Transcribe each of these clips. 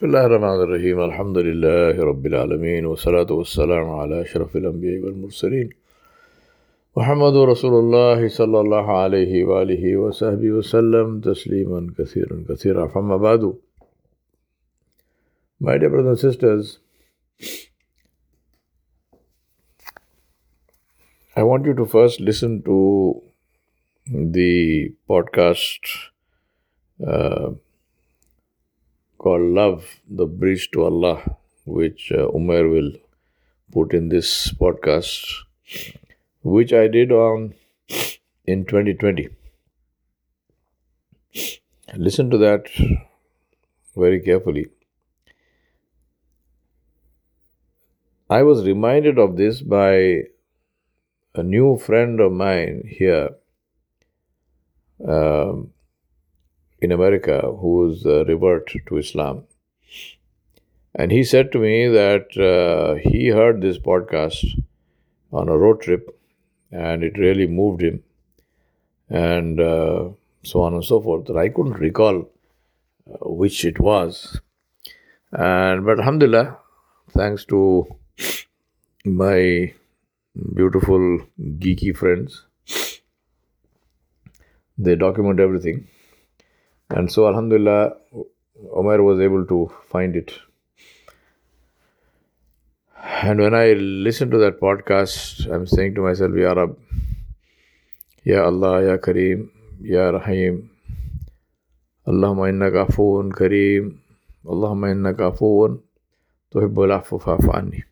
بسم الله الرحمن الرحيم. الحمد لله رب العالمين والصلاة والسلام على أشرف الأنبياء والمرسلين. محمد رسول الله صلى الله عليه وآله وصحبه وسلم تسليما كثيرا كثيرا. فما بعد My dear brothers and sisters, I want you to first listen to the podcast uh, called Love, the Bridge to Allah, which uh, Umar will put in this podcast, which I did on in 2020. Listen to that very carefully. I was reminded of this by a new friend of mine here um, in America who's a revert to Islam. And he said to me that uh, he heard this podcast on a road trip and it really moved him, and uh, so on and so forth. And I couldn't recall uh, which it was. And but Alhamdulillah, thanks to my beautiful geeky friends, they document everything. And so, Alhamdulillah, Omar was able to find it. And when I listen to that podcast, I'm saying to myself, Ya Rab, Ya Allah, Ya Kareem, Ya Rahim, Allahumma innaka afuun Kareem, Allahumma innaka afuun tuhibbul afu fa'fu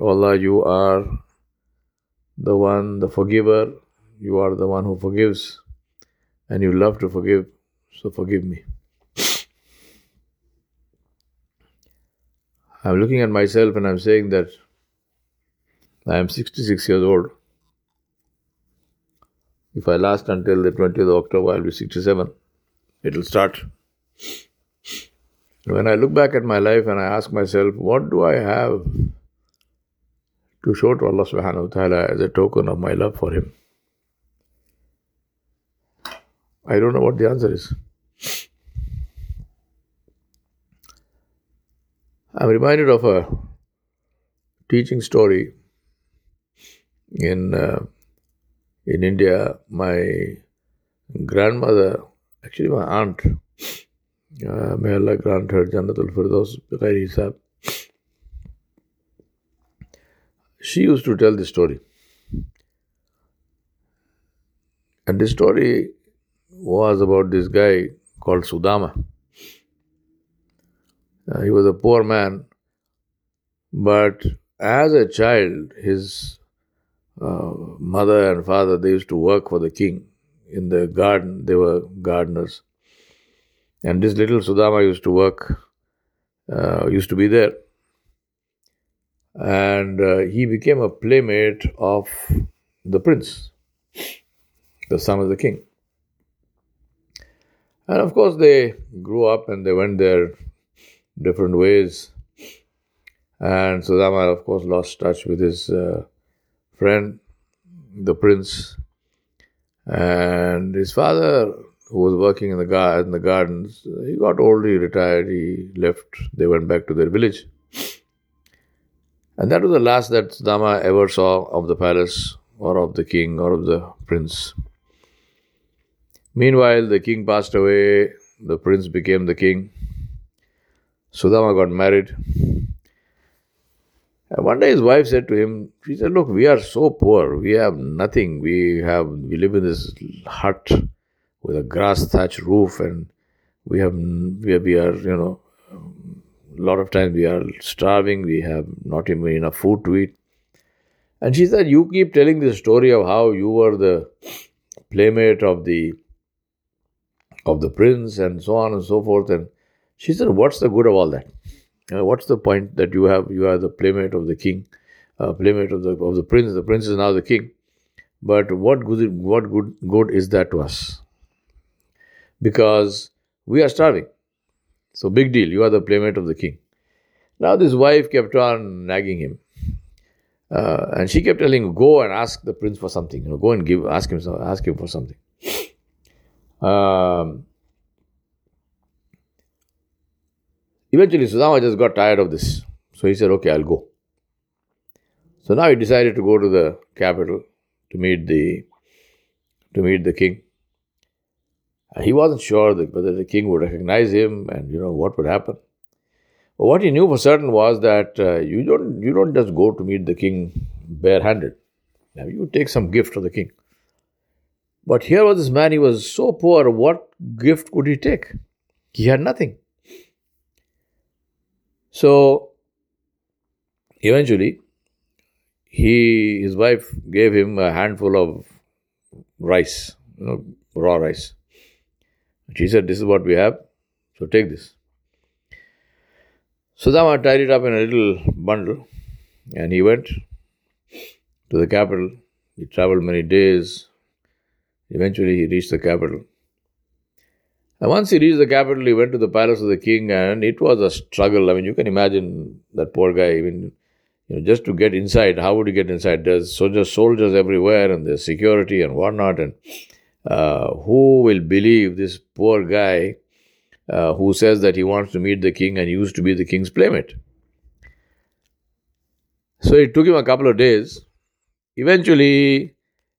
Oh Allah, you are the one, the forgiver, you are the one who forgives, and you love to forgive, so forgive me. I'm looking at myself and I'm saying that I am 66 years old. If I last until the 20th of October, I'll be 67. It'll start. When I look back at my life and I ask myself, what do I have to show to Allah subhanahu wa ta'ala as a token of my love for Him? I don't know what the answer is. I'm reminded of a teaching story in uh, in India. My grandmother, actually my aunt, uh, may Allah grant her Jannatul Firdaus hisab. She used to tell this story. And this story was about this guy called Sudama. Uh, he was a poor man, but as a child, his uh, mother and father they used to work for the king in the garden. They were gardeners, and this little Sudama used to work, uh, used to be there, and uh, he became a playmate of the prince, the son of the king. And of course, they grew up and they went their different ways. And Sudama, of course, lost touch with his uh, friend, the prince. And his father, who was working in the, gar- in the gardens, he got old, he retired, he left, they went back to their village. And that was the last that Sudama ever saw of the palace or of the king or of the prince. Meanwhile, the king passed away, the prince became the king. Sudama got married. And one day his wife said to him, she said, Look, we are so poor. We have nothing. We have we live in this hut with a grass thatched roof and we have we are, we are you know a lot of times we are starving, we have not even enough food to eat. And she said, You keep telling this story of how you were the playmate of the of the prince and so on and so forth. And she said, What's the good of all that? Uh, what's the point that you have you are the playmate of the king, uh, playmate of the of the prince, the prince is now the king. But what good what good good is that to us? Because we are starving. So big deal, you are the playmate of the king. Now this wife kept on nagging him. Uh, and she kept telling him, go and ask the prince for something. You know, go and give, ask him, ask him for something. Um, Eventually, Sudama just got tired of this. So he said, Okay, I'll go. So now he decided to go to the capital to meet the to meet the king. He wasn't sure that whether the king would recognize him and you know what would happen. But what he knew for certain was that uh, you don't you don't just go to meet the king barehanded. Now you take some gift of the king. But here was this man, he was so poor, what gift could he take? He had nothing. So eventually he his wife gave him a handful of rice, you know, raw rice. She said, This is what we have, so take this. Sudama tied it up in a little bundle and he went to the capital. He traveled many days. Eventually, he reached the capital. And once he reached the capital, he went to the palace of the king, and it was a struggle. I mean, you can imagine that poor guy, even you know, just to get inside. How would he get inside? There's soldiers, soldiers everywhere, and there's security and whatnot. And uh, who will believe this poor guy uh, who says that he wants to meet the king and used to be the king's playmate? So it took him a couple of days. Eventually,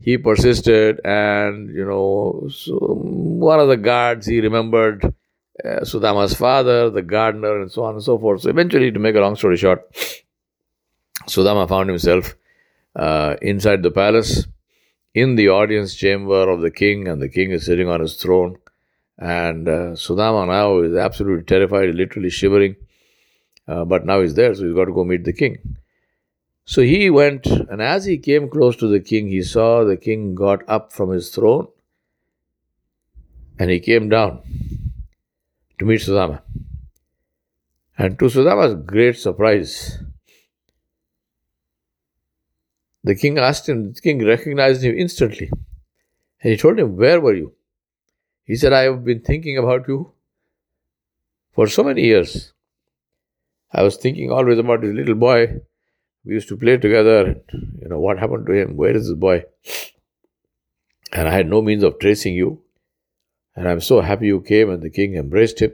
he persisted, and you know, so one of the guards he remembered uh, Sudama's father, the gardener, and so on and so forth. So eventually, to make a long story short, Sudama found himself uh, inside the palace in the audience chamber of the king, and the king is sitting on his throne. And uh, Sudama now is absolutely terrified, literally shivering. Uh, but now he's there, so he's got to go meet the king. So he went, and as he came close to the king, he saw the king got up from his throne and he came down to meet Sudama. And to Sudama's great surprise, the king asked him, the king recognized him instantly. And he told him, Where were you? He said, I have been thinking about you for so many years. I was thinking always about this little boy. We used to play together. You know, what happened to him? Where is this boy? And I had no means of tracing you. And I'm so happy you came. And the king embraced him.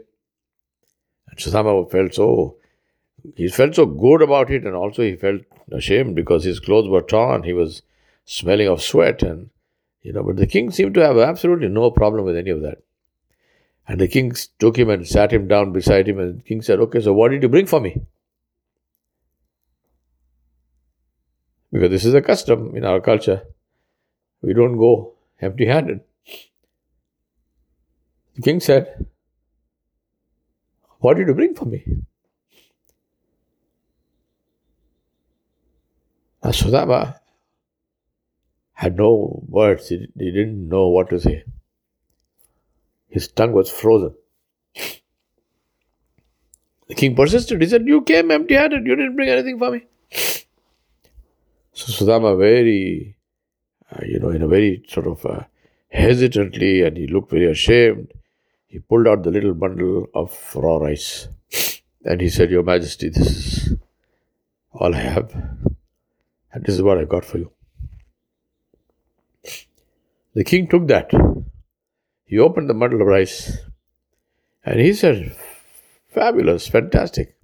And Sudama felt so he felt so good about it, and also he felt ashamed because his clothes were torn. He was smelling of sweat, and you know. But the king seemed to have absolutely no problem with any of that. And the king took him and sat him down beside him, and the king said, "Okay, so what did you bring for me?" Because this is a custom in our culture. We don't go empty handed. The king said, What did you bring for me? Sudama had no words, he, he didn't know what to say. His tongue was frozen. The king persisted. He said, You came empty handed, you didn't bring anything for me. So Sudama, very, uh, you know, in a very sort of uh, hesitantly, and he looked very ashamed, he pulled out the little bundle of raw rice. And he said, Your Majesty, this is all I have. And this is what I got for you. The king took that. He opened the bundle of rice and he said, Fabulous, fantastic.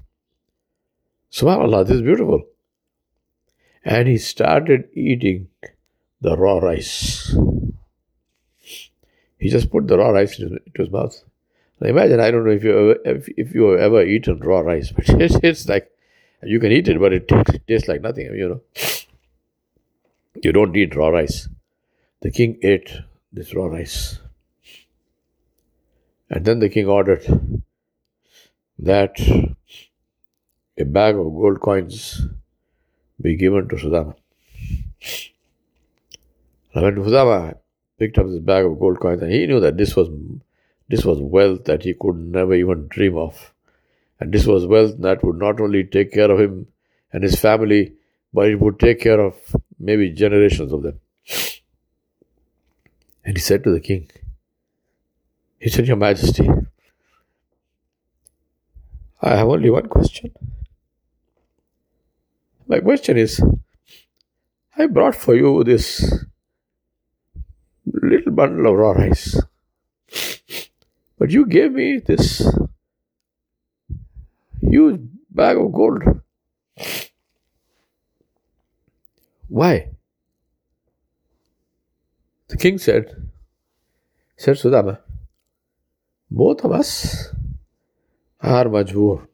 SubhanAllah, this is beautiful. And he started eating the raw rice. He just put the raw rice into his mouth. Now imagine, I don't know if you ever, if, if you have ever eaten raw rice, but it's, it's like you can eat it, but it tastes, tastes like nothing, you know. You don't eat raw rice. The king ate this raw rice. And then the king ordered that a bag of gold coins be given to Sudama. And when Sudama picked up this bag of gold coins, and he knew that this was this was wealth that he could never even dream of. And this was wealth that would not only take care of him and his family, but it would take care of maybe generations of them. And he said to the king, He said, Your Majesty, I have only one question. My question is I brought for you this little bundle of raw rice, but you gave me this huge bag of gold. Why? The king said, said Sudama, both of us are majboor.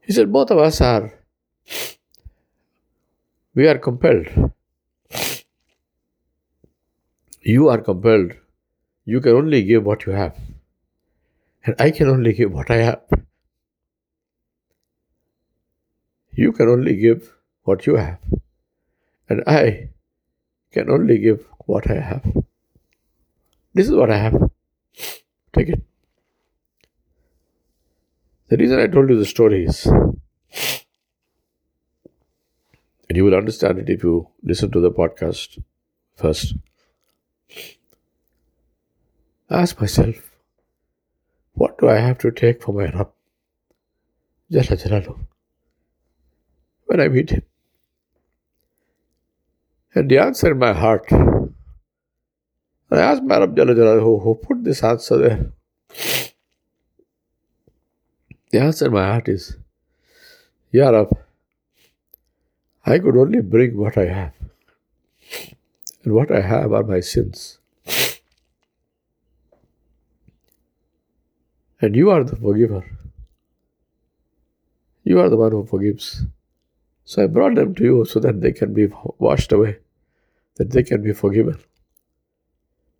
He said, both of us are, we are compelled. You are compelled. You can only give what you have. And I can only give what I have. You can only give what you have. And I can only give what I have. This is what I have. Take it. The reason I told you the story is, and you will understand it if you listen to the podcast first. Ask myself, what do I have to take for my Rabb? Jalla Jalalu. When I meet him. And the answer in my heart, I asked my Rabb Jalla Jalalu, who, who put this answer there. The answer in my heart is, Ya Rab, I could only bring what I have. And what I have are my sins. And you are the forgiver. You are the one who forgives. So I brought them to you so that they can be washed away, that they can be forgiven.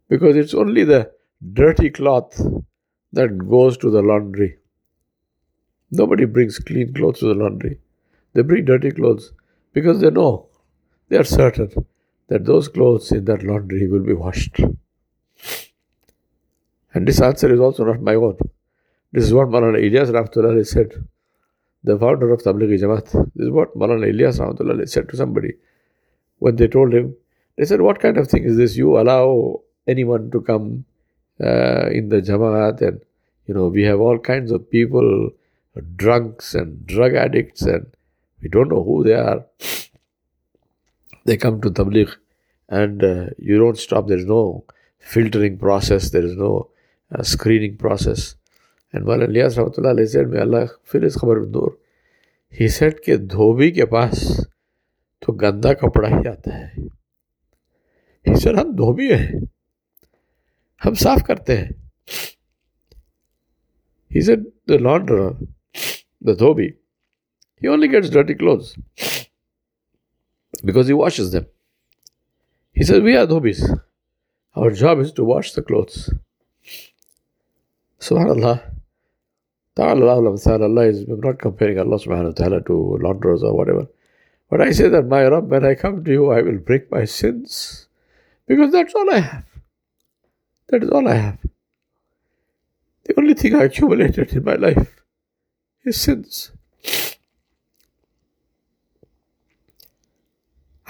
Because it's only the dirty cloth that goes to the laundry. Nobody brings clean clothes to the laundry. They bring dirty clothes because they know, they are certain that those clothes in that laundry will be washed. And this answer is also not my own. This is what Maulana Ilyas Rahmatullah said, the founder of Tablighi Jamaat. This is what Maulana Ilyas Rahmatullah said to somebody when they told him, they said, What kind of thing is this? You allow anyone to come uh, in the Jamaat, and you know, we have all kinds of people, drunks and drug addicts, and we don't know who they are. They come to Tabligh, and uh, you don't stop. There is no filtering process, there is no uh, screening process. And Maulana Ilyas Rahmatullah said may Allah fill his खबर दूर he said कि धोबी के पास तो गंदा कपड़ा ही आता है he said हम धोबी हैं हम साफ़ करते हैं he said the launderer the dhobi he only gets dirty clothes because he washes them he says, we are dhobis our job is to wash the clothes subhanallah Ta'ala Allah is, I'm not comparing Allah subhanahu wa ta'ala to launderers or whatever. But I say that, my Rabb, when I come to you, I will break my sins. Because that's all I have. That is all I have. The only thing I accumulated in my life is sins.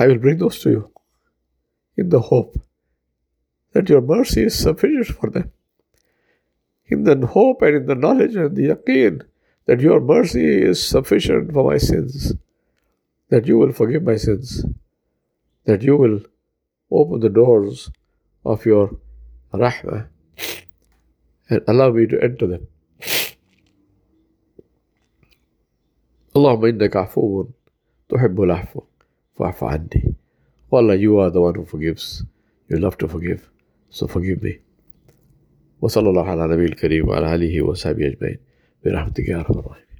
I will bring those to you in the hope that your mercy is sufficient for them in the hope and in the knowledge and the yaqeen that your mercy is sufficient for my sins, that you will forgive my sins, that you will open the doors of your rahmah and allow me to enter them. اللهم إنك عفو تحب العفو فاعف عني. Wallah, you are the one who forgives. You love to forgive. So forgive me. وصلى الله على نبي الكريم وعلى آله وصحبه أجمعين برحمتك يا أرحم الراحمين